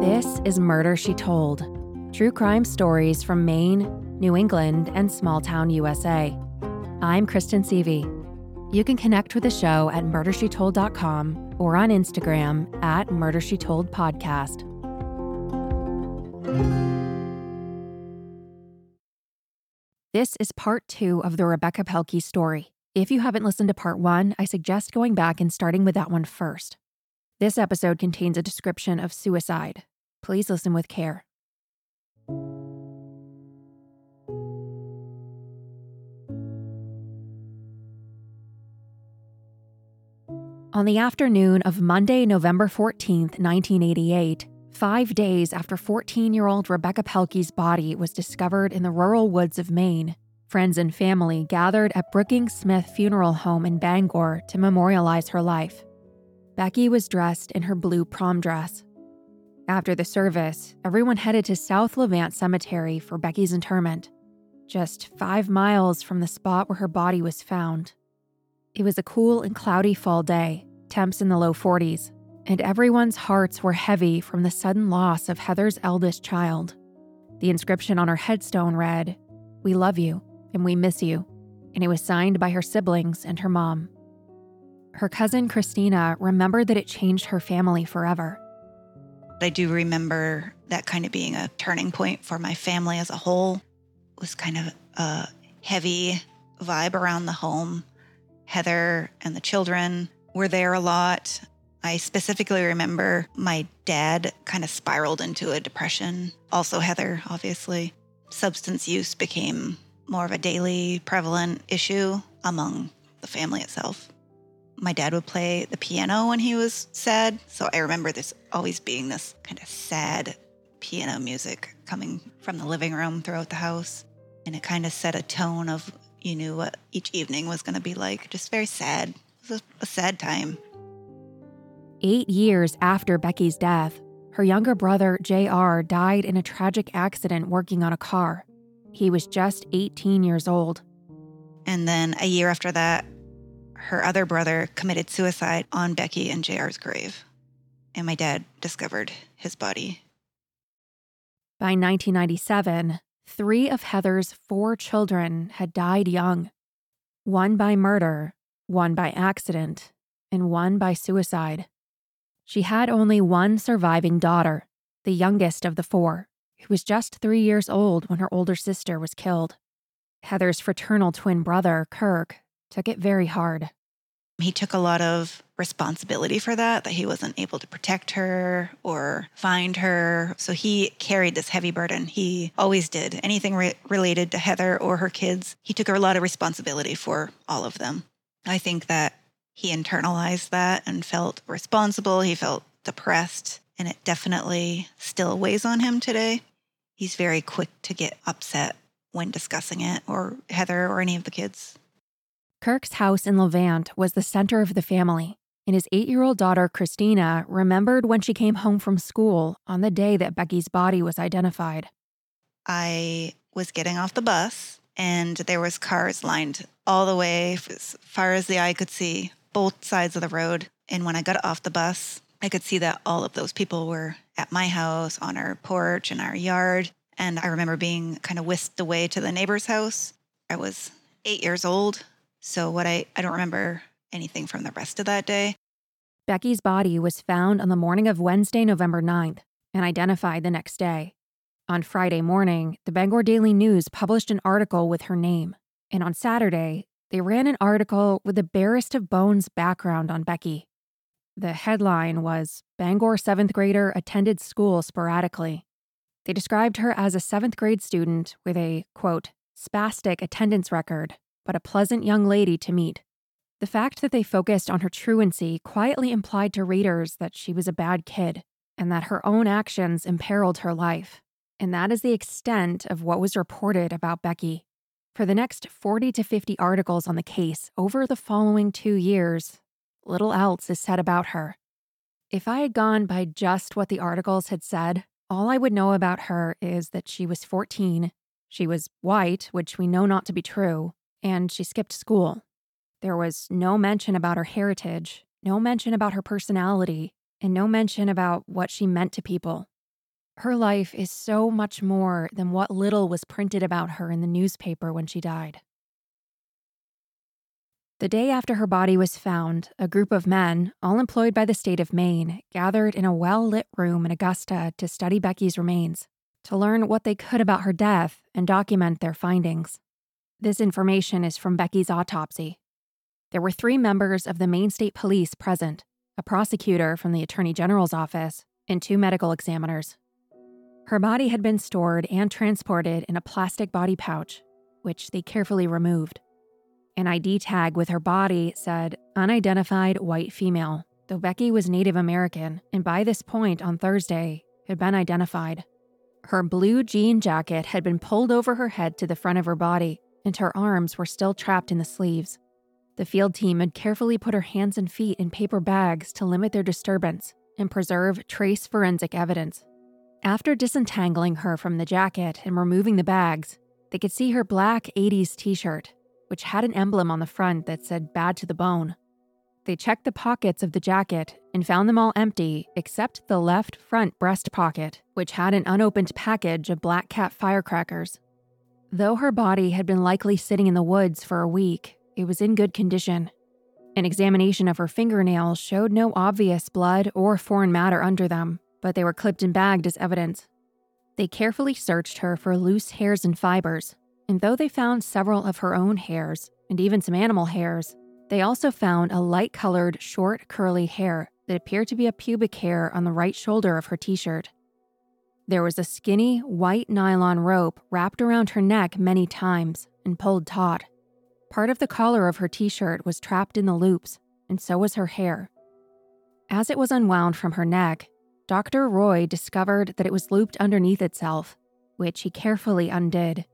This is Murder She Told true crime stories from Maine, New England, and small town USA. I'm Kristen Seavey. You can connect with the show at murdershetold.com or on Instagram at murdershetoldpodcast. This is part two of the Rebecca Pelkey story. If you haven't listened to part one, I suggest going back and starting with that one first. This episode contains a description of suicide. Please listen with care. On the afternoon of Monday, November 14th, 1988, five days after 14 year old Rebecca Pelkey's body was discovered in the rural woods of Maine, friends and family gathered at Brookings Smith Funeral Home in Bangor to memorialize her life. Becky was dressed in her blue prom dress. After the service, everyone headed to South Levant Cemetery for Becky's interment, just five miles from the spot where her body was found. It was a cool and cloudy fall day, temps in the low 40s, and everyone's hearts were heavy from the sudden loss of Heather's eldest child. The inscription on her headstone read, We love you and we miss you, and it was signed by her siblings and her mom. Her cousin Christina remembered that it changed her family forever. I do remember that kind of being a turning point for my family as a whole. It was kind of a heavy vibe around the home. Heather and the children were there a lot. I specifically remember my dad kind of spiraled into a depression. Also, Heather, obviously. Substance use became more of a daily prevalent issue among the family itself. My dad would play the piano when he was sad. So I remember this always being this kind of sad piano music coming from the living room throughout the house. And it kind of set a tone of you knew what each evening was going to be like. Just very sad. It was a, a sad time. Eight years after Becky's death, her younger brother, JR, died in a tragic accident working on a car. He was just 18 years old. And then a year after that, her other brother committed suicide on Becky and JR's grave. And my dad discovered his body. By 1997, three of Heather's four children had died young one by murder, one by accident, and one by suicide. She had only one surviving daughter, the youngest of the four, who was just three years old when her older sister was killed. Heather's fraternal twin brother, Kirk, took it very hard. He took a lot of responsibility for that, that he wasn't able to protect her or find her. So he carried this heavy burden. He always did. Anything re- related to Heather or her kids, he took a lot of responsibility for all of them. I think that he internalized that and felt responsible. He felt depressed, and it definitely still weighs on him today. He's very quick to get upset when discussing it, or Heather or any of the kids. Kirk's house in Levant was the center of the family, and his eight year old daughter, Christina, remembered when she came home from school on the day that Becky's body was identified. I was getting off the bus, and there was cars lined all the way as far as the eye could see, both sides of the road. And when I got off the bus, I could see that all of those people were at my house, on our porch, in our yard. And I remember being kind of whisked away to the neighbor's house. I was eight years old. So what I, I don't remember anything from the rest of that day. Becky's body was found on the morning of Wednesday, November 9th, and identified the next day. On Friday morning, the Bangor Daily News published an article with her name. And on Saturday, they ran an article with the barest of bones background on Becky. The headline was Bangor seventh grader attended school sporadically. They described her as a seventh grade student with a, quote, spastic attendance record but a pleasant young lady to meet. The fact that they focused on her truancy quietly implied to readers that she was a bad kid and that her own actions imperiled her life. And that is the extent of what was reported about Becky. For the next 40 to 50 articles on the case over the following two years, little else is said about her. If I had gone by just what the articles had said, all I would know about her is that she was 14, She was white, which we know not to be true, and she skipped school. There was no mention about her heritage, no mention about her personality, and no mention about what she meant to people. Her life is so much more than what little was printed about her in the newspaper when she died. The day after her body was found, a group of men, all employed by the state of Maine, gathered in a well lit room in Augusta to study Becky's remains, to learn what they could about her death and document their findings. This information is from Becky's autopsy. There were three members of the Maine State Police present a prosecutor from the Attorney General's office, and two medical examiners. Her body had been stored and transported in a plastic body pouch, which they carefully removed. An ID tag with her body said unidentified white female, though Becky was Native American and by this point on Thursday had been identified. Her blue jean jacket had been pulled over her head to the front of her body, and her arms were still trapped in the sleeves. The field team had carefully put her hands and feet in paper bags to limit their disturbance and preserve trace forensic evidence. After disentangling her from the jacket and removing the bags, they could see her black 80s t shirt, which had an emblem on the front that said bad to the bone. They checked the pockets of the jacket and found them all empty except the left front breast pocket, which had an unopened package of black cat firecrackers. Though her body had been likely sitting in the woods for a week, it was in good condition. An examination of her fingernails showed no obvious blood or foreign matter under them, but they were clipped and bagged as evidence. They carefully searched her for loose hairs and fibers, and though they found several of her own hairs, and even some animal hairs, they also found a light colored, short, curly hair that appeared to be a pubic hair on the right shoulder of her t shirt. There was a skinny, white nylon rope wrapped around her neck many times and pulled taut. Part of the collar of her t shirt was trapped in the loops, and so was her hair. As it was unwound from her neck, Dr. Roy discovered that it was looped underneath itself, which he carefully undid.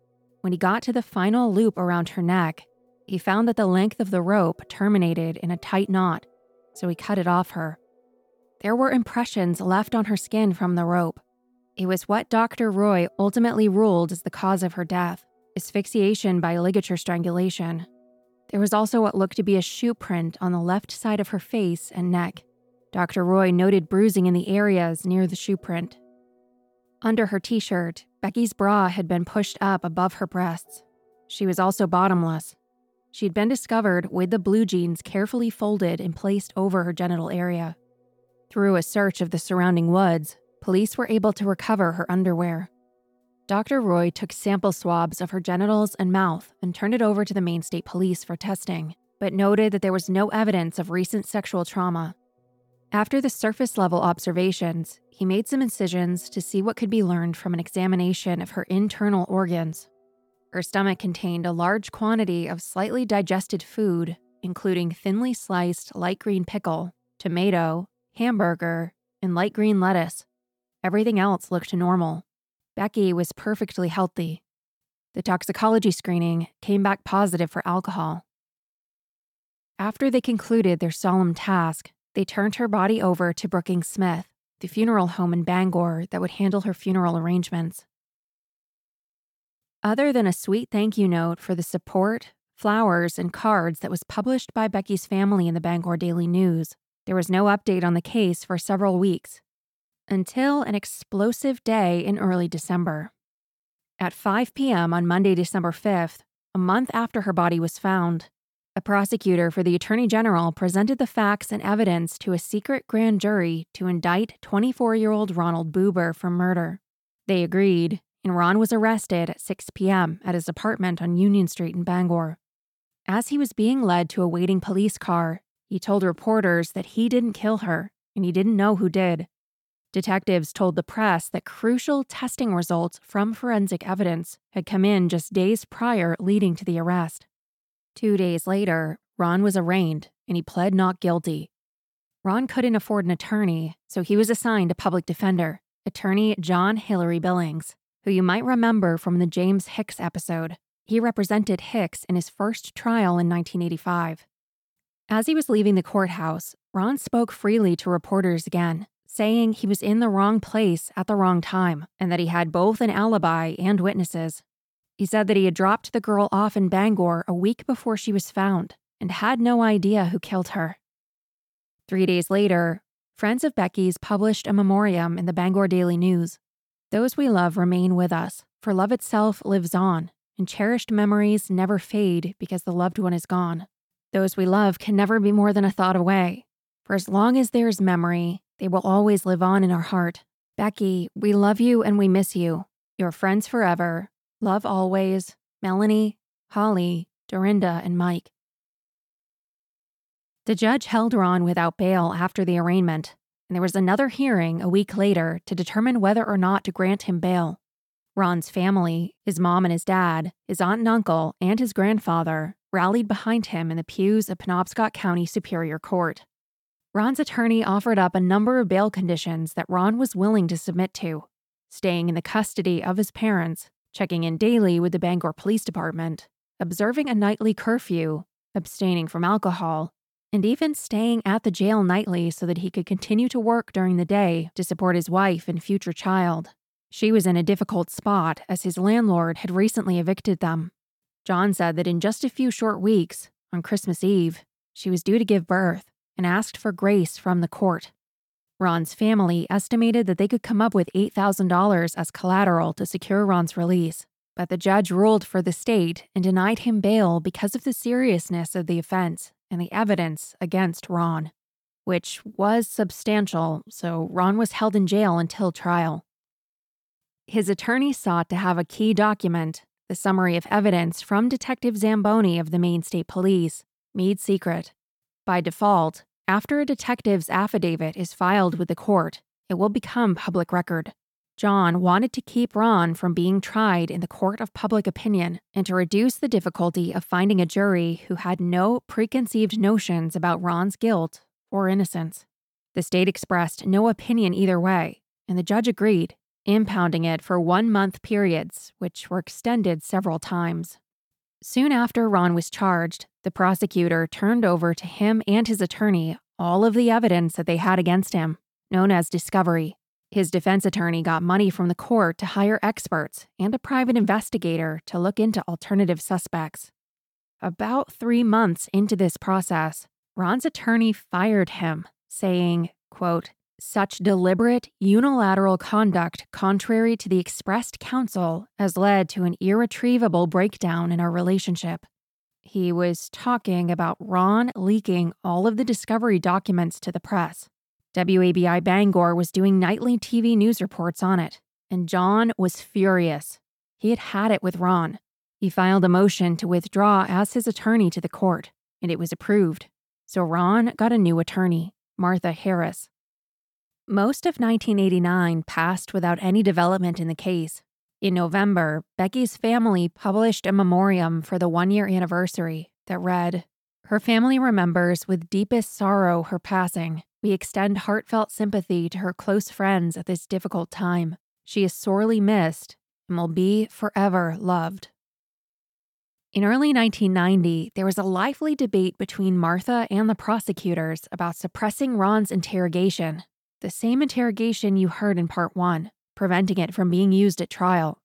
When he got to the final loop around her neck, he found that the length of the rope terminated in a tight knot, so he cut it off her. There were impressions left on her skin from the rope. It was what Dr. Roy ultimately ruled as the cause of her death asphyxiation by ligature strangulation. There was also what looked to be a shoe print on the left side of her face and neck. Dr. Roy noted bruising in the areas near the shoe print. Under her t shirt, Becky's bra had been pushed up above her breasts. She was also bottomless. She'd been discovered with the blue jeans carefully folded and placed over her genital area. Through a search of the surrounding woods, police were able to recover her underwear. Dr. Roy took sample swabs of her genitals and mouth and turned it over to the Maine State Police for testing, but noted that there was no evidence of recent sexual trauma. After the surface level observations, he made some incisions to see what could be learned from an examination of her internal organs. Her stomach contained a large quantity of slightly digested food, including thinly sliced light green pickle, tomato, hamburger, and light green lettuce. Everything else looked normal. Becky was perfectly healthy. The toxicology screening came back positive for alcohol. After they concluded their solemn task, they turned her body over to Brookings Smith, the funeral home in Bangor that would handle her funeral arrangements. Other than a sweet thank you note for the support, flowers, and cards that was published by Becky's family in the Bangor Daily News, there was no update on the case for several weeks until an explosive day in early December. At 5 p.m. on Monday, December 5th, a month after her body was found, a prosecutor for the Attorney General presented the facts and evidence to a secret grand jury to indict 24 year old Ronald Buber for murder. They agreed, and Ron was arrested at 6 p.m. at his apartment on Union Street in Bangor. As he was being led to a waiting police car, he told reporters that he didn't kill her and he didn't know who did. Detectives told the press that crucial testing results from forensic evidence had come in just days prior, leading to the arrest. Two days later, Ron was arraigned and he pled not guilty. Ron couldn't afford an attorney, so he was assigned a public defender, attorney John Hillary Billings, who you might remember from the James Hicks episode. He represented Hicks in his first trial in 1985. As he was leaving the courthouse, Ron spoke freely to reporters again saying he was in the wrong place at the wrong time and that he had both an alibi and witnesses. He said that he had dropped the girl off in Bangor a week before she was found and had no idea who killed her. Three days later, friends of Becky's published a memoriam in the Bangor Daily News. Those we love remain with us, for love itself lives on, and cherished memories never fade because the loved one is gone. Those we love can never be more than a thought away. For as long as there is memory, they will always live on in our heart. Becky, we love you and we miss you. Your friends forever. Love always. Melanie, Holly, Dorinda, and Mike. The judge held Ron without bail after the arraignment, and there was another hearing a week later to determine whether or not to grant him bail. Ron's family, his mom and his dad, his aunt and uncle, and his grandfather rallied behind him in the pews of Penobscot County Superior Court. Ron's attorney offered up a number of bail conditions that Ron was willing to submit to staying in the custody of his parents, checking in daily with the Bangor Police Department, observing a nightly curfew, abstaining from alcohol, and even staying at the jail nightly so that he could continue to work during the day to support his wife and future child. She was in a difficult spot as his landlord had recently evicted them. John said that in just a few short weeks, on Christmas Eve, she was due to give birth and asked for grace from the court. Ron's family estimated that they could come up with $8,000 as collateral to secure Ron's release, but the judge ruled for the state and denied him bail because of the seriousness of the offense and the evidence against Ron, which was substantial, so Ron was held in jail until trial. His attorney sought to have a key document, the summary of evidence from Detective Zamboni of the Maine State Police, made secret. By default, after a detective's affidavit is filed with the court, it will become public record. John wanted to keep Ron from being tried in the court of public opinion and to reduce the difficulty of finding a jury who had no preconceived notions about Ron's guilt or innocence. The state expressed no opinion either way, and the judge agreed, impounding it for one month periods, which were extended several times. Soon after Ron was charged, the prosecutor turned over to him and his attorney all of the evidence that they had against him, known as discovery. His defense attorney got money from the court to hire experts and a private investigator to look into alternative suspects. About three months into this process, Ron's attorney fired him, saying, quote, such deliberate, unilateral conduct contrary to the expressed counsel has led to an irretrievable breakdown in our relationship. He was talking about Ron leaking all of the discovery documents to the press. WABI Bangor was doing nightly TV news reports on it, and John was furious. He had had it with Ron. He filed a motion to withdraw as his attorney to the court, and it was approved. So Ron got a new attorney, Martha Harris. Most of 1989 passed without any development in the case. In November, Becky's family published a memoriam for the one year anniversary that read Her family remembers with deepest sorrow her passing we extend heartfelt sympathy to her close friends at this difficult time. She is sorely missed and will be forever loved. In early 1990, there was a lively debate between Martha and the prosecutors about suppressing Ron's interrogation, the same interrogation you heard in part one, preventing it from being used at trial.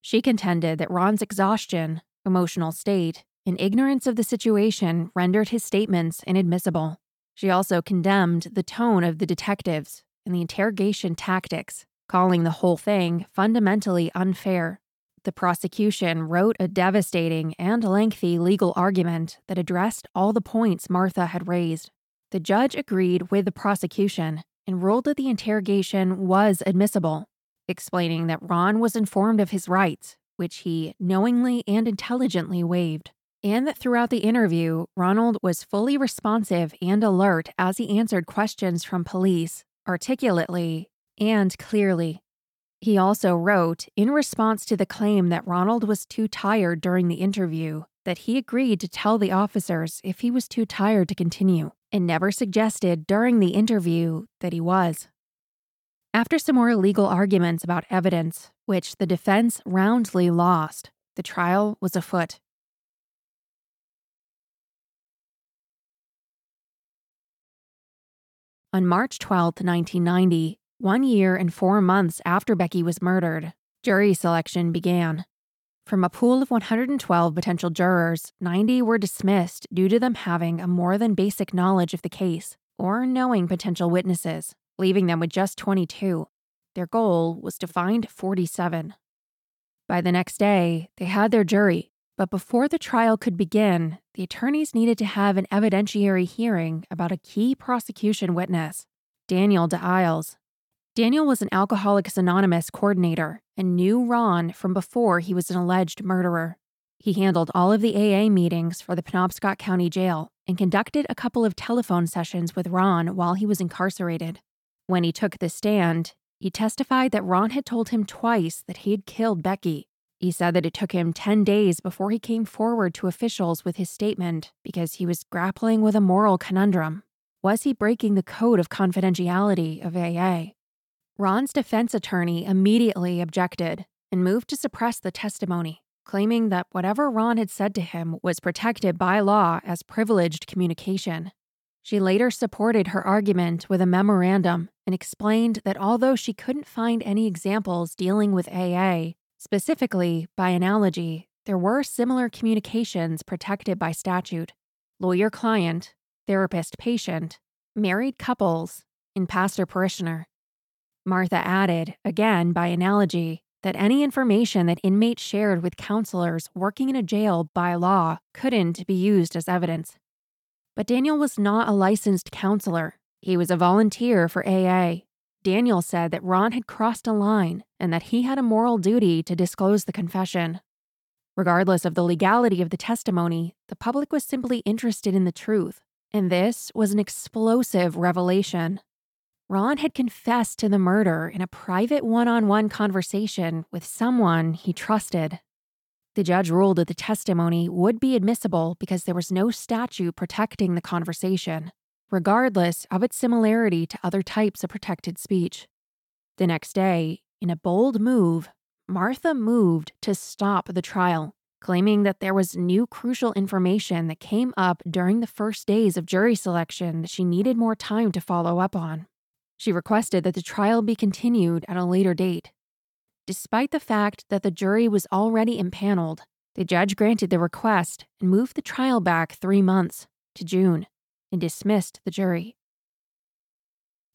She contended that Ron's exhaustion, emotional state, and ignorance of the situation rendered his statements inadmissible. She also condemned the tone of the detectives and the interrogation tactics, calling the whole thing fundamentally unfair. The prosecution wrote a devastating and lengthy legal argument that addressed all the points Martha had raised. The judge agreed with the prosecution and ruled that the interrogation was admissible, explaining that Ron was informed of his rights, which he knowingly and intelligently waived and that throughout the interview, Ronald was fully responsive and alert as he answered questions from police, articulately and clearly. He also wrote, in response to the claim that Ronald was too tired during the interview, that he agreed to tell the officers if he was too tired to continue, and never suggested during the interview that he was. After some more legal arguments about evidence, which the defense roundly lost, the trial was afoot. On March 12, 1990, one year and four months after Becky was murdered, jury selection began. From a pool of 112 potential jurors, 90 were dismissed due to them having a more than basic knowledge of the case or knowing potential witnesses, leaving them with just 22. Their goal was to find 47. By the next day, they had their jury, but before the trial could begin, the attorneys needed to have an evidentiary hearing about a key prosecution witness, Daniel DeIles. Daniel was an Alcoholics Anonymous coordinator and knew Ron from before he was an alleged murderer. He handled all of the AA meetings for the Penobscot County Jail and conducted a couple of telephone sessions with Ron while he was incarcerated. When he took the stand, he testified that Ron had told him twice that he had killed Becky he said that it took him 10 days before he came forward to officials with his statement because he was grappling with a moral conundrum. Was he breaking the code of confidentiality of AA? Ron's defense attorney immediately objected and moved to suppress the testimony, claiming that whatever Ron had said to him was protected by law as privileged communication. She later supported her argument with a memorandum and explained that although she couldn't find any examples dealing with AA, Specifically, by analogy, there were similar communications protected by statute lawyer client, therapist patient, married couples, and pastor parishioner. Martha added, again by analogy, that any information that inmates shared with counselors working in a jail by law couldn't be used as evidence. But Daniel was not a licensed counselor. He was a volunteer for AA Daniel said that Ron had crossed a line and that he had a moral duty to disclose the confession. Regardless of the legality of the testimony, the public was simply interested in the truth, and this was an explosive revelation. Ron had confessed to the murder in a private one on one conversation with someone he trusted. The judge ruled that the testimony would be admissible because there was no statute protecting the conversation regardless of its similarity to other types of protected speech. The next day, in a bold move, Martha moved to stop the trial, claiming that there was new crucial information that came up during the first days of jury selection that she needed more time to follow up on. She requested that the trial be continued at a later date. Despite the fact that the jury was already impaneled, the judge granted the request and moved the trial back three months to June and dismissed the jury.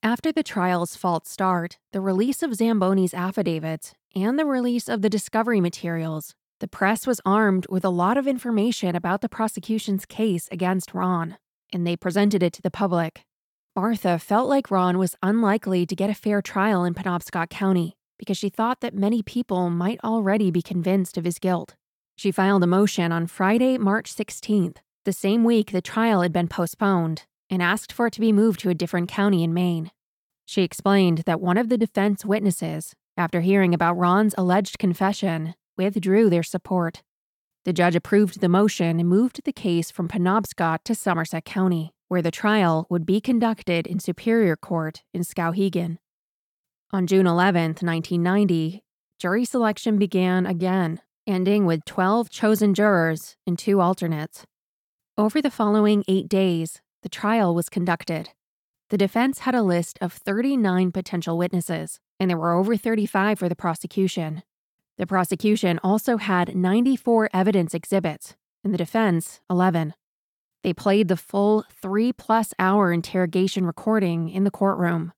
After the trial's false start, the release of Zamboni's affidavits, and the release of the discovery materials, the press was armed with a lot of information about the prosecution's case against Ron, and they presented it to the public. Martha felt like Ron was unlikely to get a fair trial in Penobscot County because she thought that many people might already be convinced of his guilt. She filed a motion on Friday, March 16th, the same week the trial had been postponed, and asked for it to be moved to a different county in Maine. She explained that one of the defense witnesses, after hearing about Ron's alleged confession, withdrew their support. The judge approved the motion and moved the case from Penobscot to Somerset County, where the trial would be conducted in Superior Court in Skowhegan. On June 11, 1990, jury selection began again, ending with 12 chosen jurors and two alternates. Over the following eight days, the trial was conducted. The defense had a list of 39 potential witnesses, and there were over 35 for the prosecution. The prosecution also had 94 evidence exhibits, and the defense 11. They played the full three plus hour interrogation recording in the courtroom.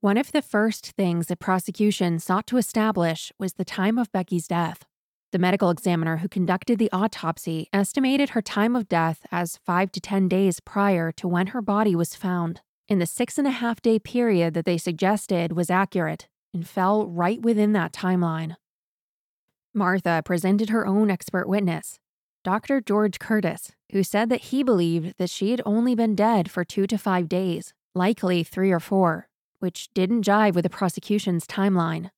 One of the first things the prosecution sought to establish was the time of Becky's death. The medical examiner who conducted the autopsy estimated her time of death as five to 10 days prior to when her body was found. And the six and a half day period that they suggested was accurate and fell right within that timeline. Martha presented her own expert witness, Dr. George Curtis, who said that he believed that she had only been dead for two to five days, likely three or four, which didn't jive with the prosecution's timeline.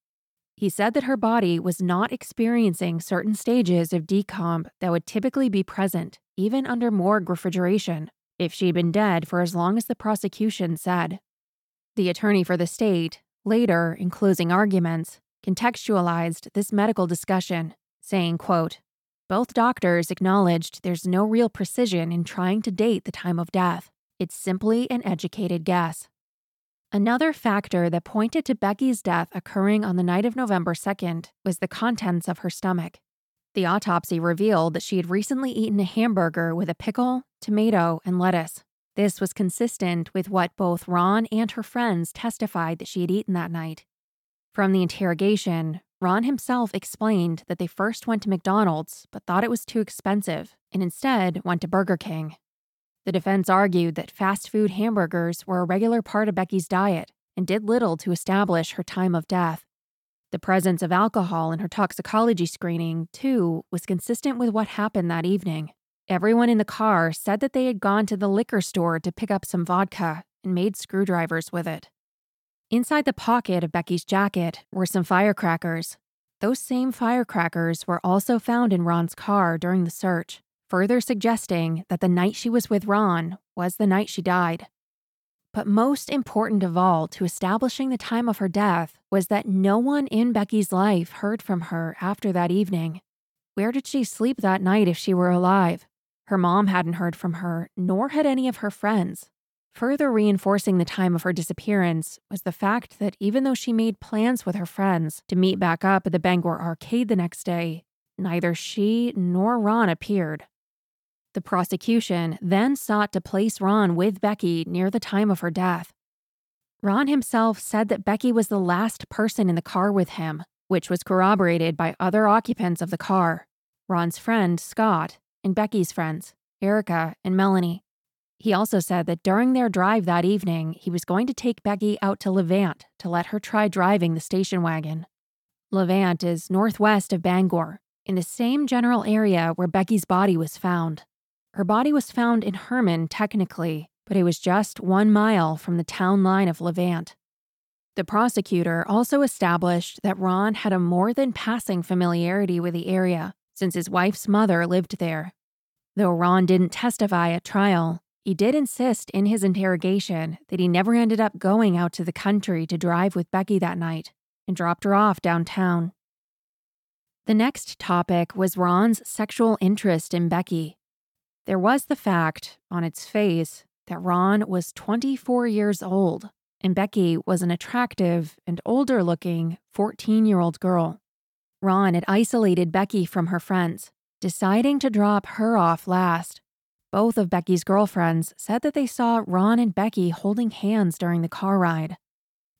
He said that her body was not experiencing certain stages of decomp that would typically be present, even under morgue refrigeration, if she'd been dead for as long as the prosecution said. The attorney for the state, later, in closing arguments, contextualized this medical discussion, saying, quote, both doctors acknowledged there's no real precision in trying to date the time of death. It's simply an educated guess. Another factor that pointed to Becky's death occurring on the night of November 2nd was the contents of her stomach. The autopsy revealed that she had recently eaten a hamburger with a pickle, tomato, and lettuce. This was consistent with what both Ron and her friends testified that she had eaten that night. From the interrogation, Ron himself explained that they first went to McDonald's but thought it was too expensive and instead went to Burger King. The defense argued that fast food hamburgers were a regular part of Becky's diet and did little to establish her time of death. The presence of alcohol in her toxicology screening, too, was consistent with what happened that evening. Everyone in the car said that they had gone to the liquor store to pick up some vodka and made screwdrivers with it. Inside the pocket of Becky's jacket were some firecrackers. Those same firecrackers were also found in Ron's car during the search, further suggesting that the night she was with Ron was the night she died. But most important of all to establishing the time of her death was that no one in Becky's life heard from her after that evening. Where did she sleep that night if she were alive? Her mom hadn't heard from her, nor had any of her friends. Further reinforcing the time of her disappearance was the fact that even though she made plans with her friends to meet back up at the Bangor arcade the next day, neither she nor Ron appeared. The prosecution then sought to place Ron with Becky near the time of her death. Ron himself said that Becky was the last person in the car with him, which was corroborated by other occupants of the car Ron's friend, Scott, and Becky's friends, Erica and Melanie. He also said that during their drive that evening, he was going to take Becky out to Levant to let her try driving the station wagon. Levant is northwest of Bangor, in the same general area where Becky's body was found. Her body was found in Hermon, technically, but it was just one mile from the town line of Levant. The prosecutor also established that Ron had a more than passing familiarity with the area, since his wife's mother lived there. Though Ron didn't testify at trial, he did insist in his interrogation that he never ended up going out to the country to drive with Becky that night and dropped her off downtown. The next topic was Ron's sexual interest in Becky. There was the fact, on its face, that Ron was 24 years old and Becky was an attractive and older looking 14 year old girl. Ron had isolated Becky from her friends, deciding to drop her off last both of Becky's girlfriends said that they saw Ron and Becky holding hands during the car ride.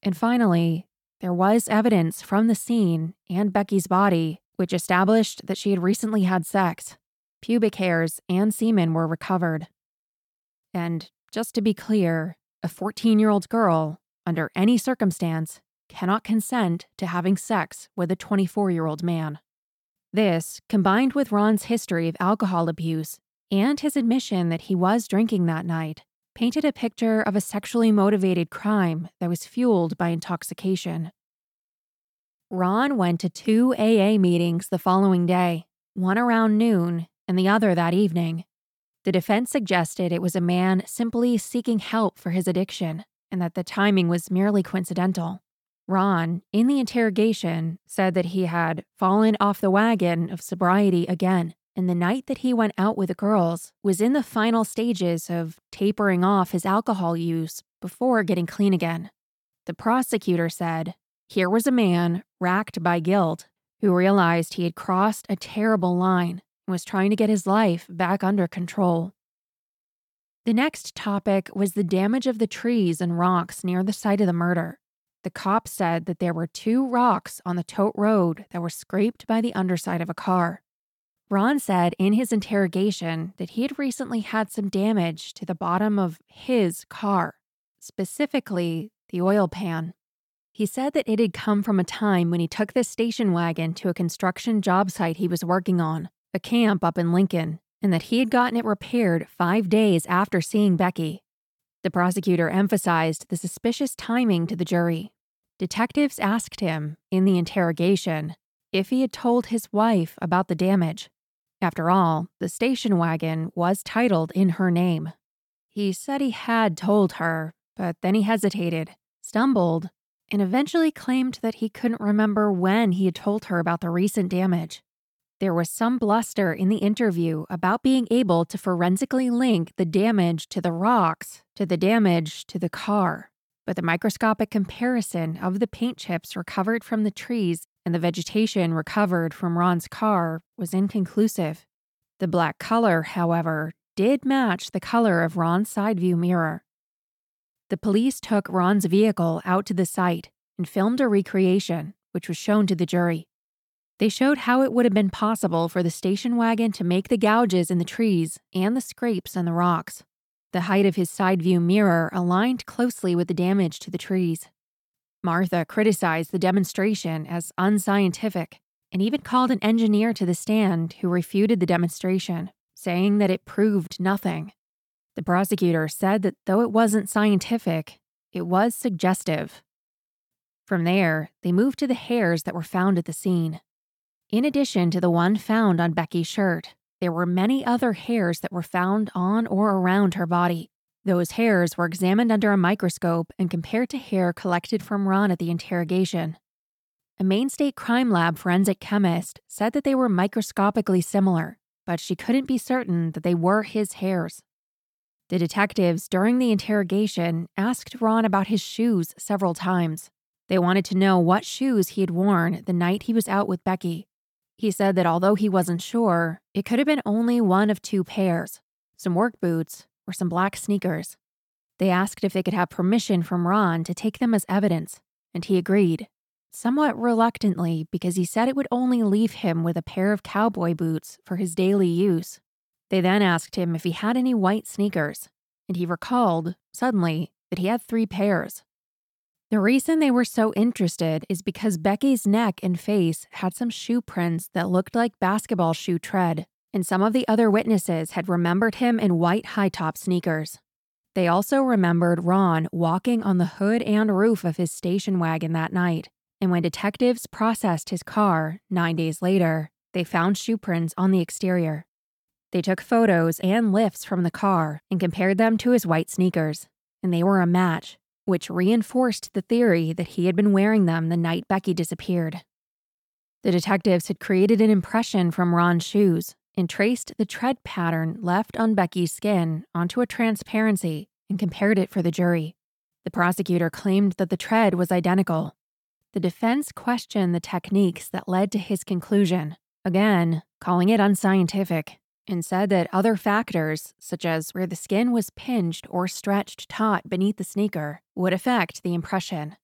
And finally, there was evidence from the scene and Becky's body which established that she had recently had sex. Pubic hairs and semen were recovered. And just to be clear, a 14 year old girl, under any circumstance, cannot consent to having sex with a 24 year old man. This, combined with Ron's history of alcohol abuse, and his admission that he was drinking that night painted a picture of a sexually motivated crime that was fueled by intoxication. Ron went to two AA meetings the following day, one around noon and the other that evening. The defense suggested it was a man simply seeking help for his addiction and that the timing was merely coincidental. Ron, in the interrogation, said that he had fallen off the wagon of sobriety again and the night that he went out with the girls was in the final stages of tapering off his alcohol use before getting clean again. The prosecutor said, Here was a man racked by guilt who realized he had crossed a terrible line and was trying to get his life back under control. The next topic was the damage of the trees and rocks near the site of the murder. The cops said that there were two rocks on the tote road that were scraped by the underside of a car. Ron said in his interrogation that he had recently had some damage to the bottom of his car, specifically the oil pan. He said that it had come from a time when he took this station wagon to a construction job site he was working on, a camp up in Lincoln, and that he had gotten it repaired five days after seeing Becky. The prosecutor emphasized the suspicious timing to the jury. Detectives asked him, in the interrogation, if he had told his wife about the damage. After all, the station wagon was titled in her name. He said he had told her, but then he hesitated, stumbled, and eventually claimed that he couldn't remember when he had told her about the recent damage. There was some bluster in the interview about being able to forensically link the damage to the rocks to the damage to the car, but the microscopic comparison of the paint chips recovered from the trees and the vegetation recovered from Ron's car was inconclusive. The black color, however, did match the color of Ron's side view mirror. The police took Ron's vehicle out to the site and filmed a recreation, which was shown to the jury. They showed how it would have been possible for the station wagon to make the gouges in the trees and the scrapes on the rocks. The height of his side view mirror aligned closely with the damage to the trees. Martha criticized the demonstration as unscientific and even called an engineer to the stand who refuted the demonstration, saying that it proved nothing. The prosecutor said that though it wasn't scientific, it was suggestive. From there, they moved to the hairs that were found at the scene. In addition to the one found on Becky's shirt, there were many other hairs that were found on or around her body. Those hairs were examined under a microscope and compared to hair collected from Ron at the interrogation. A Maine State Crime Lab forensic chemist said that they were microscopically similar, but she couldn't be certain that they were his hairs. The detectives, during the interrogation, asked Ron about his shoes several times. They wanted to know what shoes he had worn the night he was out with Becky. He said that although he wasn't sure, it could have been only one of two pairs some work boots or some black sneakers. They asked if they could have permission from Ron to take them as evidence, and he agreed somewhat reluctantly because he said it would only leave him with a pair of cowboy boots for his daily use. They then asked him if he had any white sneakers, and he recalled, suddenly, that he had three pairs. The reason they were so interested is because Becky's neck and face had some shoe prints that looked like basketball shoe tread, and some of the other witnesses had remembered him in white high top sneakers. They also remembered Ron walking on the hood and roof of his station wagon that night, and when detectives processed his car nine days later, they found shoe prints on the exterior. They took photos and lifts from the car and compared them to his white sneakers, and they were a match, which reinforced the theory that he had been wearing them the night Becky disappeared. The detectives had created an impression from Ron's shoes and traced the tread pattern left on Becky's skin onto a transparency and compared it for the jury. The prosecutor claimed that the tread was identical, the defense questioned the techniques that led to his conclusion, again, calling it unscientific, and said that other factors, such as where the skin was pinched or stretched taut beneath the sneaker, would affect the impression.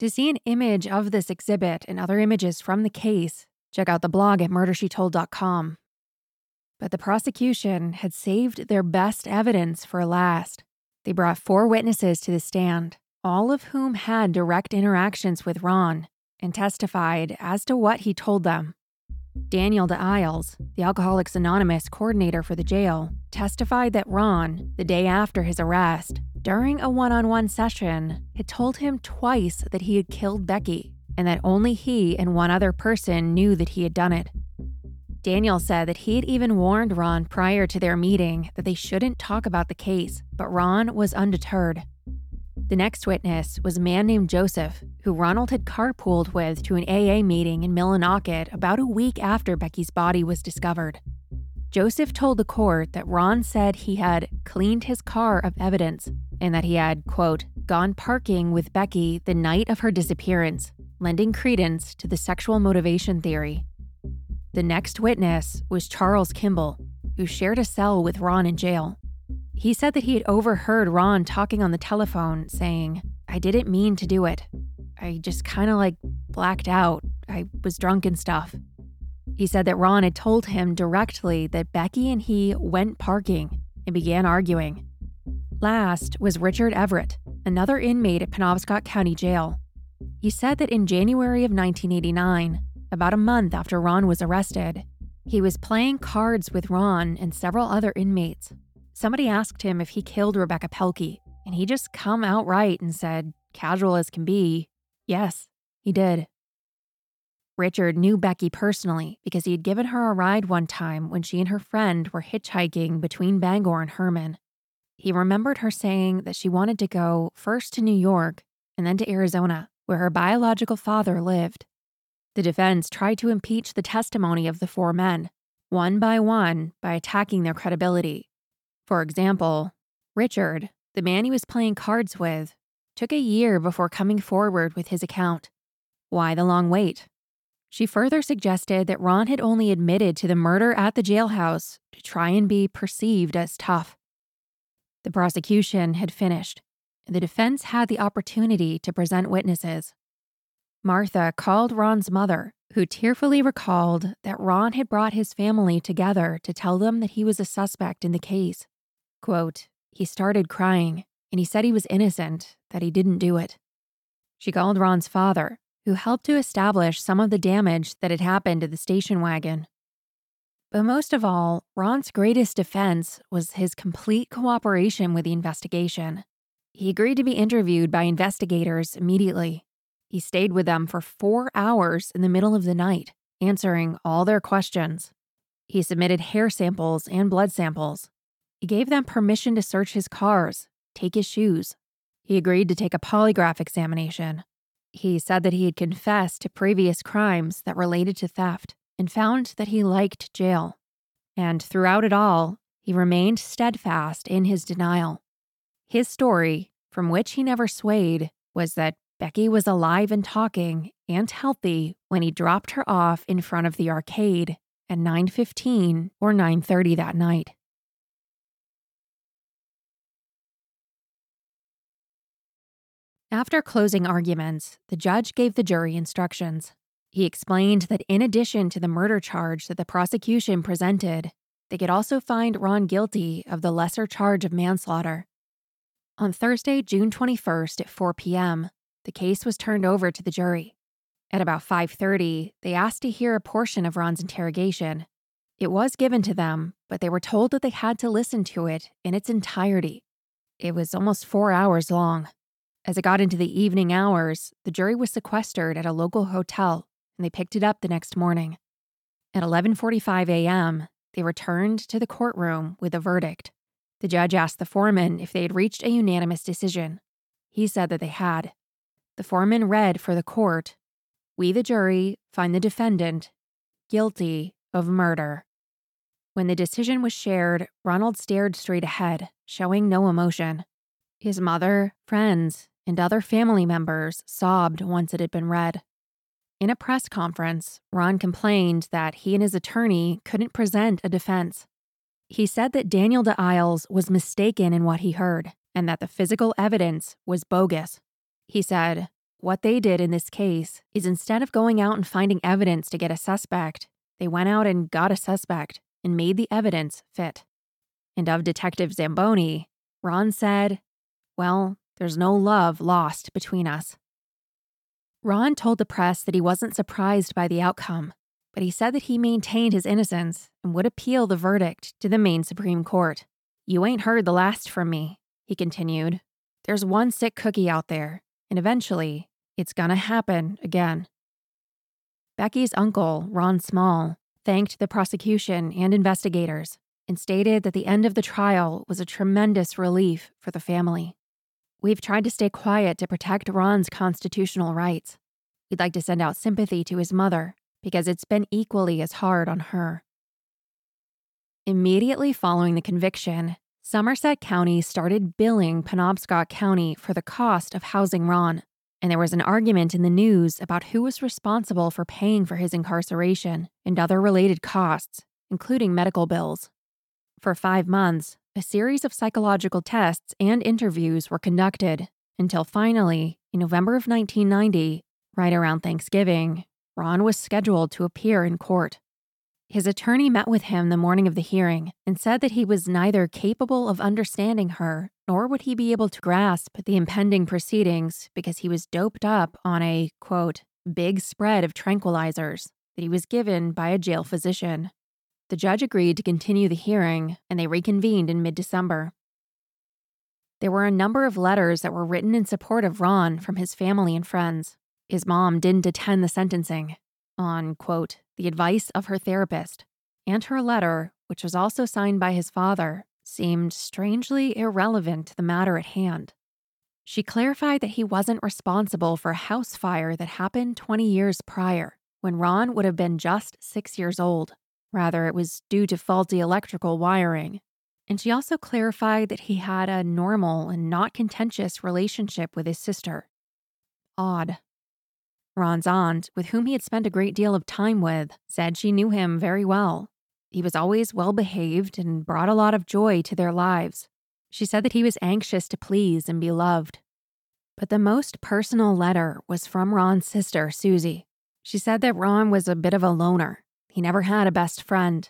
To see an image of this exhibit and other images from the case, check out the blog at murdershetold.com. But the prosecution had saved their best evidence for last. They brought four witnesses to the stand all of whom had direct interactions with Ron and testified as to what he told them. Daniel DeIles, the Alcoholics Anonymous coordinator for the jail, testified that Ron, the day after his arrest, during a one on one session, had told him twice that he had killed Becky and that only he and one other person knew that he had done it. Daniel said that he had even warned Ron prior to their meeting that they shouldn't talk about the case, but Ron was undeterred. The next witness was a man named Joseph, who Ronald had carpooled with to an AA meeting in Millinocket about a week after Becky's body was discovered. Joseph told the court that Ron said he had cleaned his car of evidence and that he had, quote, gone parking with Becky the night of her disappearance, lending credence to the sexual motivation theory. The next witness was Charles Kimball, who shared a cell with Ron in jail. He said that he had overheard Ron talking on the telephone saying, I didn't mean to do it. I just kind of like blacked out. I was drunk and stuff. He said that Ron had told him directly that Becky and he went parking and began arguing. Last was Richard Everett, another inmate at Penobscot County Jail. He said that in January of 1989, about a month after Ron was arrested, he was playing cards with Ron and several other inmates Somebody asked him if he killed Rebecca Pelkey, and he just come outright and said, casual as can be, yes, he did. Richard knew Becky personally because he had given her a ride one time when she and her friend were hitchhiking between Bangor and Hermon. He remembered her saying that she wanted to go first to New York and then to Arizona, where her biological father lived. The defense tried to impeach the testimony of the four men, one by one, by attacking their credibility. For example, Richard, the man he was playing cards with, took a year before coming forward with his account. Why the long wait? She further suggested that Ron had only admitted to the murder at the jailhouse to try and be perceived as tough. The prosecution had finished, the defense had the opportunity to present witnesses. Martha called Ron's mother, who tearfully recalled that Ron had brought his family together to tell them that he was a suspect in the case. Quote, he started crying, and he said he was innocent, that he didn't do it. She called Ron's father, who helped to establish some of the damage that had happened to the station wagon. But most of all, Ron's greatest defense was his complete cooperation with the investigation. He agreed to be interviewed by investigators immediately. He stayed with them for four hours in the middle of the night, answering all their questions. He submitted hair samples and blood samples. He gave them permission to search his cars, take his shoes. He agreed to take a polygraph examination. He said that he had confessed to previous crimes that related to theft and found that he liked jail. And throughout it all, he remained steadfast in his denial. His story, from which he never swayed, was that Becky was alive and talking and healthy when he dropped her off in front of the arcade at 9:15 or 9:30 that night. After closing arguments, the judge gave the jury instructions. He explained that in addition to the murder charge that the prosecution presented, they could also find Ron guilty of the lesser charge of manslaughter. On Thursday, June 21st at 4 p.m., the case was turned over to the jury. At about 5:30, they asked to hear a portion of Ron's interrogation. It was given to them, but they were told that they had to listen to it in its entirety. It was almost 4 hours long. As it got into the evening hours, the jury was sequestered at a local hotel and they picked it up the next morning. At 11:45 a.m., they returned to the courtroom with a verdict. The judge asked the foreman if they had reached a unanimous decision. He said that they had. The foreman read for the court, "We the jury find the defendant guilty of murder." When the decision was shared, Ronald stared straight ahead, showing no emotion. His mother, friends, and other family members sobbed once it had been read. In a press conference, Ron complained that he and his attorney couldn't present a defense. He said that Daniel DeIles was mistaken in what he heard and that the physical evidence was bogus. He said, What they did in this case is instead of going out and finding evidence to get a suspect, they went out and got a suspect and made the evidence fit. And of Detective Zamboni, Ron said, Well, there's no love lost between us. Ron told the press that he wasn't surprised by the outcome, but he said that he maintained his innocence and would appeal the verdict to the Maine Supreme Court. You ain't heard the last from me, he continued. There's one sick cookie out there, and eventually, it's gonna happen again. Becky's uncle, Ron Small, thanked the prosecution and investigators and stated that the end of the trial was a tremendous relief for the family. We've tried to stay quiet to protect Ron's constitutional rights. We'd like to send out sympathy to his mother because it's been equally as hard on her. Immediately following the conviction, Somerset County started billing Penobscot County for the cost of housing Ron, and there was an argument in the news about who was responsible for paying for his incarceration and other related costs, including medical bills. For five months, a series of psychological tests and interviews were conducted until finally, in November of 1990, right around Thanksgiving, Ron was scheduled to appear in court. His attorney met with him the morning of the hearing and said that he was neither capable of understanding her nor would he be able to grasp the impending proceedings because he was doped up on a, quote, big spread of tranquilizers that he was given by a jail physician. The judge agreed to continue the hearing, and they reconvened in mid December. There were a number of letters that were written in support of Ron from his family and friends. His mom didn't attend the sentencing, on, quote, the advice of her therapist, and her letter, which was also signed by his father, seemed strangely irrelevant to the matter at hand. She clarified that he wasn't responsible for a house fire that happened 20 years prior, when Ron would have been just six years old. Rather, it was due to faulty electrical wiring. And she also clarified that he had a normal and not contentious relationship with his sister. Odd. Ron's aunt, with whom he had spent a great deal of time with, said she knew him very well. He was always well behaved and brought a lot of joy to their lives. She said that he was anxious to please and be loved. But the most personal letter was from Ron's sister, Susie. She said that Ron was a bit of a loner. He never had a best friend.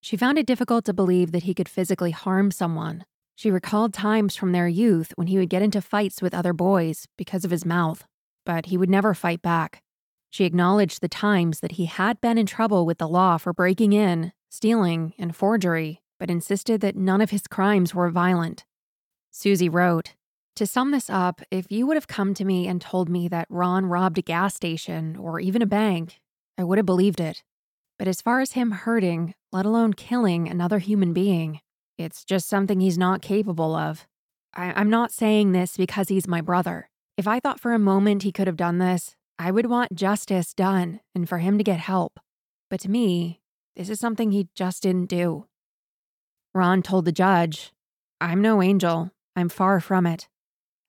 She found it difficult to believe that he could physically harm someone. She recalled times from their youth when he would get into fights with other boys because of his mouth, but he would never fight back. She acknowledged the times that he had been in trouble with the law for breaking in, stealing, and forgery, but insisted that none of his crimes were violent. Susie wrote, To sum this up, if you would have come to me and told me that Ron robbed a gas station or even a bank, I would have believed it. But as far as him hurting, let alone killing another human being, it's just something he's not capable of. I- am not saying this because he's my brother. If I thought for a moment he could have done this, I would want justice done and for him to get help. But to me, this is something he just didn't do. Ron told the judge, I'm no angel. I'm far from it.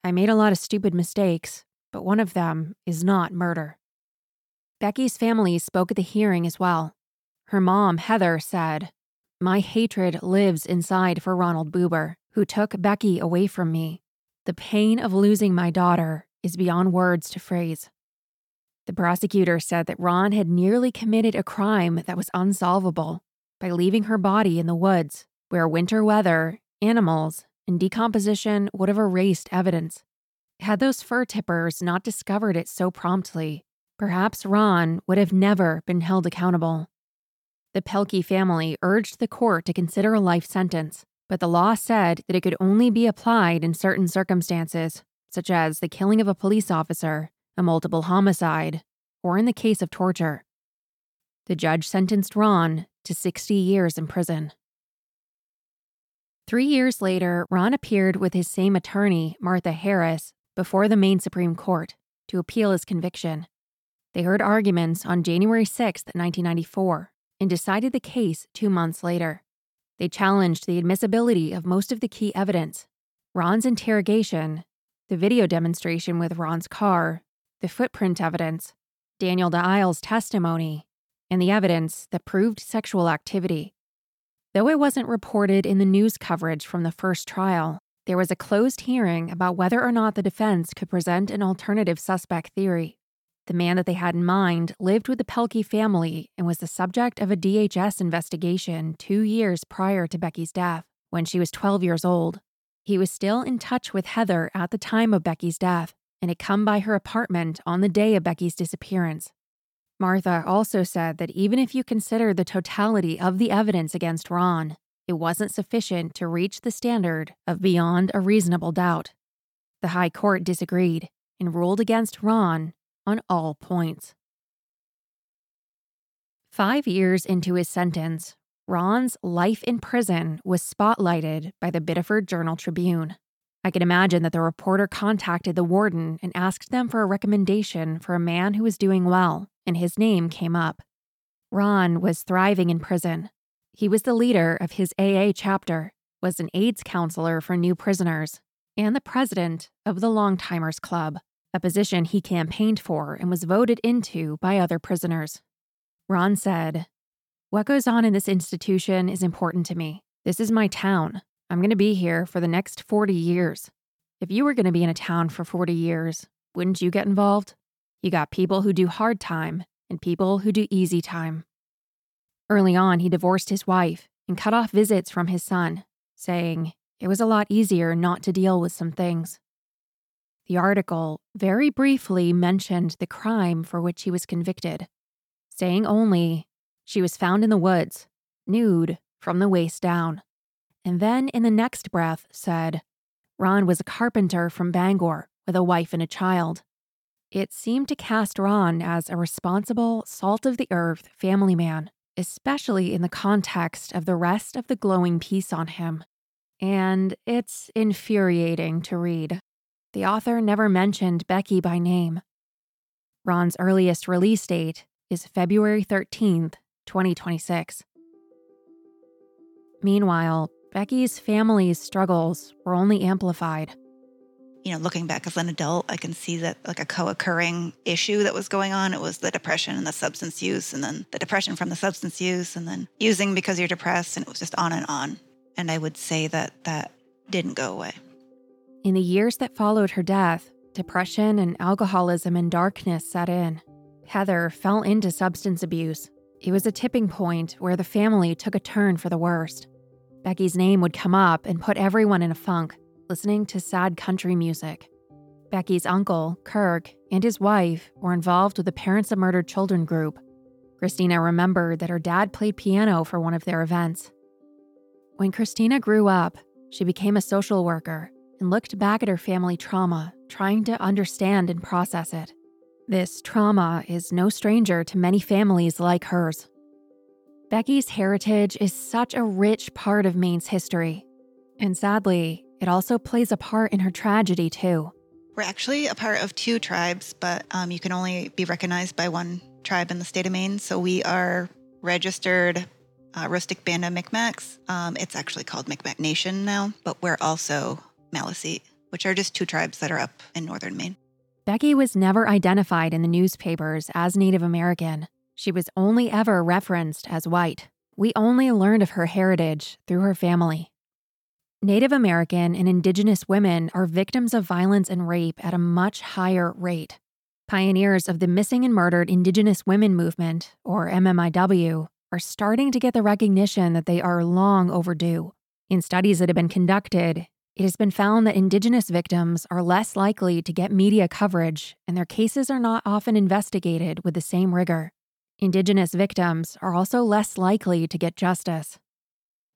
I made a lot of stupid mistakes, but one of them is not murder. Becky's family spoke at the hearing as well. Her mom, Heather, said, My hatred lives inside for Ronald Buber, who took Becky away from me. The pain of losing my daughter is beyond words to phrase. The prosecutor said that Ron had nearly committed a crime that was unsolvable by leaving her body in the woods where winter weather, animals, and decomposition would have erased evidence. Had those fur tippers not discovered it so promptly, perhaps Ron would have never been held accountable. The Pelkey family urged the court to consider a life sentence, but the law said that it could only be applied in certain circumstances, such as the killing of a police officer, a multiple homicide, or in the case of torture. The judge sentenced Ron to 60 years in prison. Three years later, Ron appeared with his same attorney, Martha Harris, before the Maine Supreme Court to appeal his conviction. They heard arguments on January 6, 1994, and decided the case two months later. They challenged the admissibility of most of the key evidence Ron's interrogation, the video demonstration with Ron's car, the footprint evidence, Daniel DeIsle's testimony, and the evidence that proved sexual activity. Though it wasn't reported in the news coverage from the first trial, there was a closed hearing about whether or not the defense could present an alternative suspect theory. The man that they had in mind lived with the Pelkey family and was the subject of a DHS investigation two years prior to Becky's death, when she was 12 years old. He was still in touch with Heather at the time of Becky's death and had come by her apartment on the day of Becky's disappearance. Martha also said that even if you consider the totality of the evidence against Ron, it wasn't sufficient to reach the standard of beyond a reasonable doubt. The High Court disagreed and ruled against Ron on all points. Five years into his sentence, Ron's life in prison was spotlighted by the Biddeford Journal Tribune. I can imagine that the reporter contacted the warden and asked them for a recommendation for a man who was doing well and his name came up. Ron was thriving in prison. He was the leader of his AA chapter, was an AIDS counselor for new prisoners, and the president of the Longtimers Club, a position he campaigned for and was voted into by other prisoners. Ron said, What goes on in this institution is important to me. This is my town. I'm going to be here for the next 40 years. If you were going to be in a town for 40 years, wouldn't you get involved? You got people who do hard time and people who do easy time. Early on, he divorced his wife and cut off visits from his son, saying it was a lot easier not to deal with some things. The article very briefly mentioned the crime for which he was convicted, saying only she was found in the woods, nude from the waist down, and then in the next breath said Ron was a carpenter from Bangor with a wife and a child. It seemed to cast Ron as a responsible, salt of the earth family man, especially in the context of the rest of the glowing piece on him. And it's infuriating to read. The author never mentioned Becky by name. Ron's earliest release date is February 13th, 2026. Meanwhile, Becky's family's struggles were only amplified. you know, looking back as an adult, I can see that like a co occurring issue that was going on. It was the depression and the substance use, and then the depression from the substance use, and then using because you're depressed. And it was just on and on. And I would say that that didn't go away. In the years that followed her death, depression and alcoholism and darkness set in. Heather fell into substance abuse. It was a tipping point where the family took a turn for the worst. Becky's name would come up and put everyone in a funk listening to sad country music. Becky's uncle, Kirk, and his wife were involved with the Parents of Murdered Children group. Christina remembered that her dad played piano for one of their events. When Christina grew up, she became a social worker and looked back at her family trauma, trying to understand and process it. This trauma is no stranger to many families like hers. Becky's heritage is such a rich part of Maine's history. And sadly, it also plays a part in her tragedy, too. We're actually a part of two tribes, but um, you can only be recognized by one tribe in the state of Maine. So we are registered uh, Aroostook Band of Micmacs. Um, it's actually called Micmac Nation now, but we're also Maliseet, which are just two tribes that are up in northern Maine. Becky was never identified in the newspapers as Native American. She was only ever referenced as white. We only learned of her heritage through her family. Native American and Indigenous women are victims of violence and rape at a much higher rate. Pioneers of the Missing and Murdered Indigenous Women Movement, or MMIW, are starting to get the recognition that they are long overdue. In studies that have been conducted, it has been found that Indigenous victims are less likely to get media coverage, and their cases are not often investigated with the same rigor. Indigenous victims are also less likely to get justice.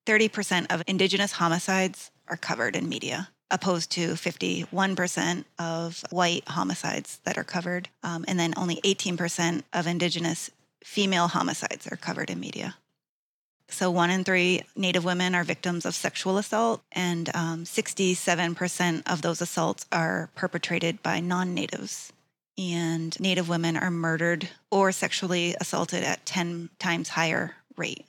30% of Indigenous homicides are covered in media, opposed to 51% of white homicides that are covered. Um, and then only 18% of Indigenous female homicides are covered in media. So, one in three Native women are victims of sexual assault, and um, 67% of those assaults are perpetrated by non natives. And Native women are murdered or sexually assaulted at 10 times higher rate.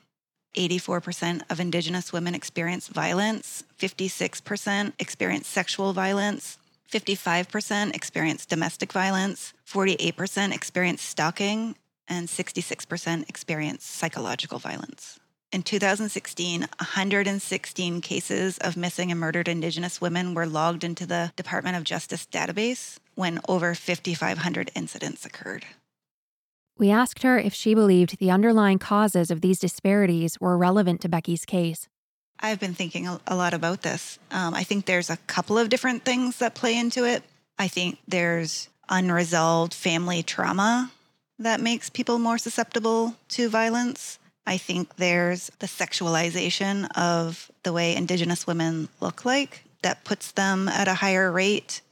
84% of Indigenous women experience violence, 56% experience sexual violence, 55% experience domestic violence, 48% experience stalking, and 66% experience psychological violence. In 2016, 116 cases of missing and murdered Indigenous women were logged into the Department of Justice database when over 5,500 incidents occurred. We asked her if she believed the underlying causes of these disparities were relevant to Becky's case. I've been thinking a lot about this. Um, I think there's a couple of different things that play into it. I think there's unresolved family trauma that makes people more susceptible to violence. I think there's the sexualization of the way Indigenous women look like that puts them at a higher rate.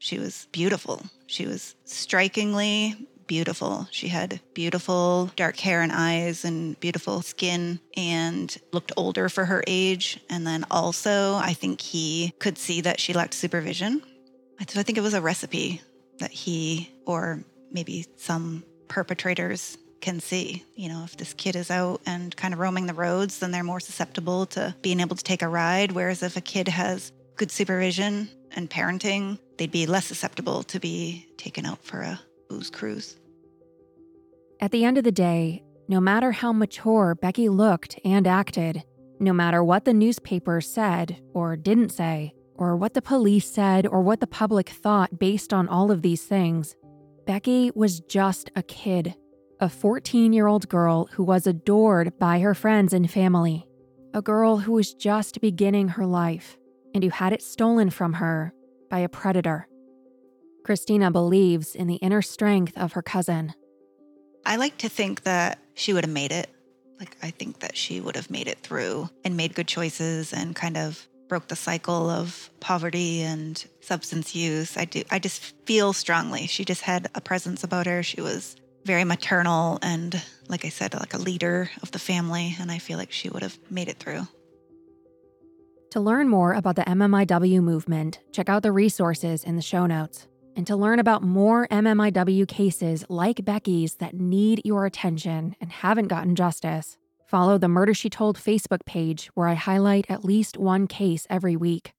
She was beautiful. She was strikingly beautiful. She had beautiful dark hair and eyes and beautiful skin and looked older for her age. And then also, I think he could see that she lacked supervision. So I think it was a recipe that he or maybe some perpetrators can see. You know, if this kid is out and kind of roaming the roads, then they're more susceptible to being able to take a ride. Whereas if a kid has good supervision and parenting, they'd be less susceptible to be taken out for a booze cruise. At the end of the day, no matter how mature Becky looked and acted, no matter what the newspaper said or didn't say, or what the police said or what the public thought based on all of these things, Becky was just a kid, a 14 year old girl who was adored by her friends and family, a girl who was just beginning her life and who had it stolen from her by a predator. Christina believes in the inner strength of her cousin. I like to think that she would have made it. Like, I think that she would have made it through and made good choices and kind of broke the cycle of poverty and substance use. I do I just feel strongly. She just had a presence about her. She was very maternal and like I said like a leader of the family and I feel like she would have made it through. To learn more about the MMIW movement, check out the resources in the show notes. And to learn about more MMIW cases like Becky's that need your attention and haven't gotten justice, follow the Murder She Told Facebook page where I highlight at least one case every week.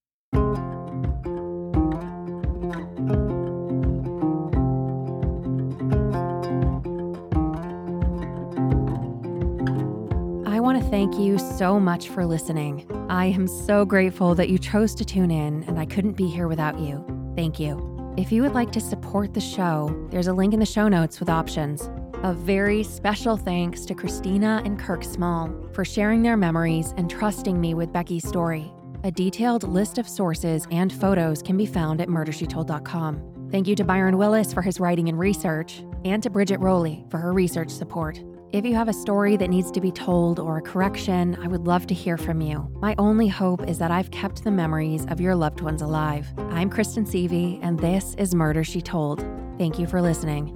Thank you so much for listening. I am so grateful that you chose to tune in, and I couldn't be here without you. Thank you. If you would like to support the show, there's a link in the show notes with options. A very special thanks to Christina and Kirk Small for sharing their memories and trusting me with Becky's story. A detailed list of sources and photos can be found at murdershetold.com. Thank you to Byron Willis for his writing and research, and to Bridget Rowley for her research support. If you have a story that needs to be told or a correction, I would love to hear from you. My only hope is that I've kept the memories of your loved ones alive. I'm Kristen Seavey, and this is Murder She Told. Thank you for listening.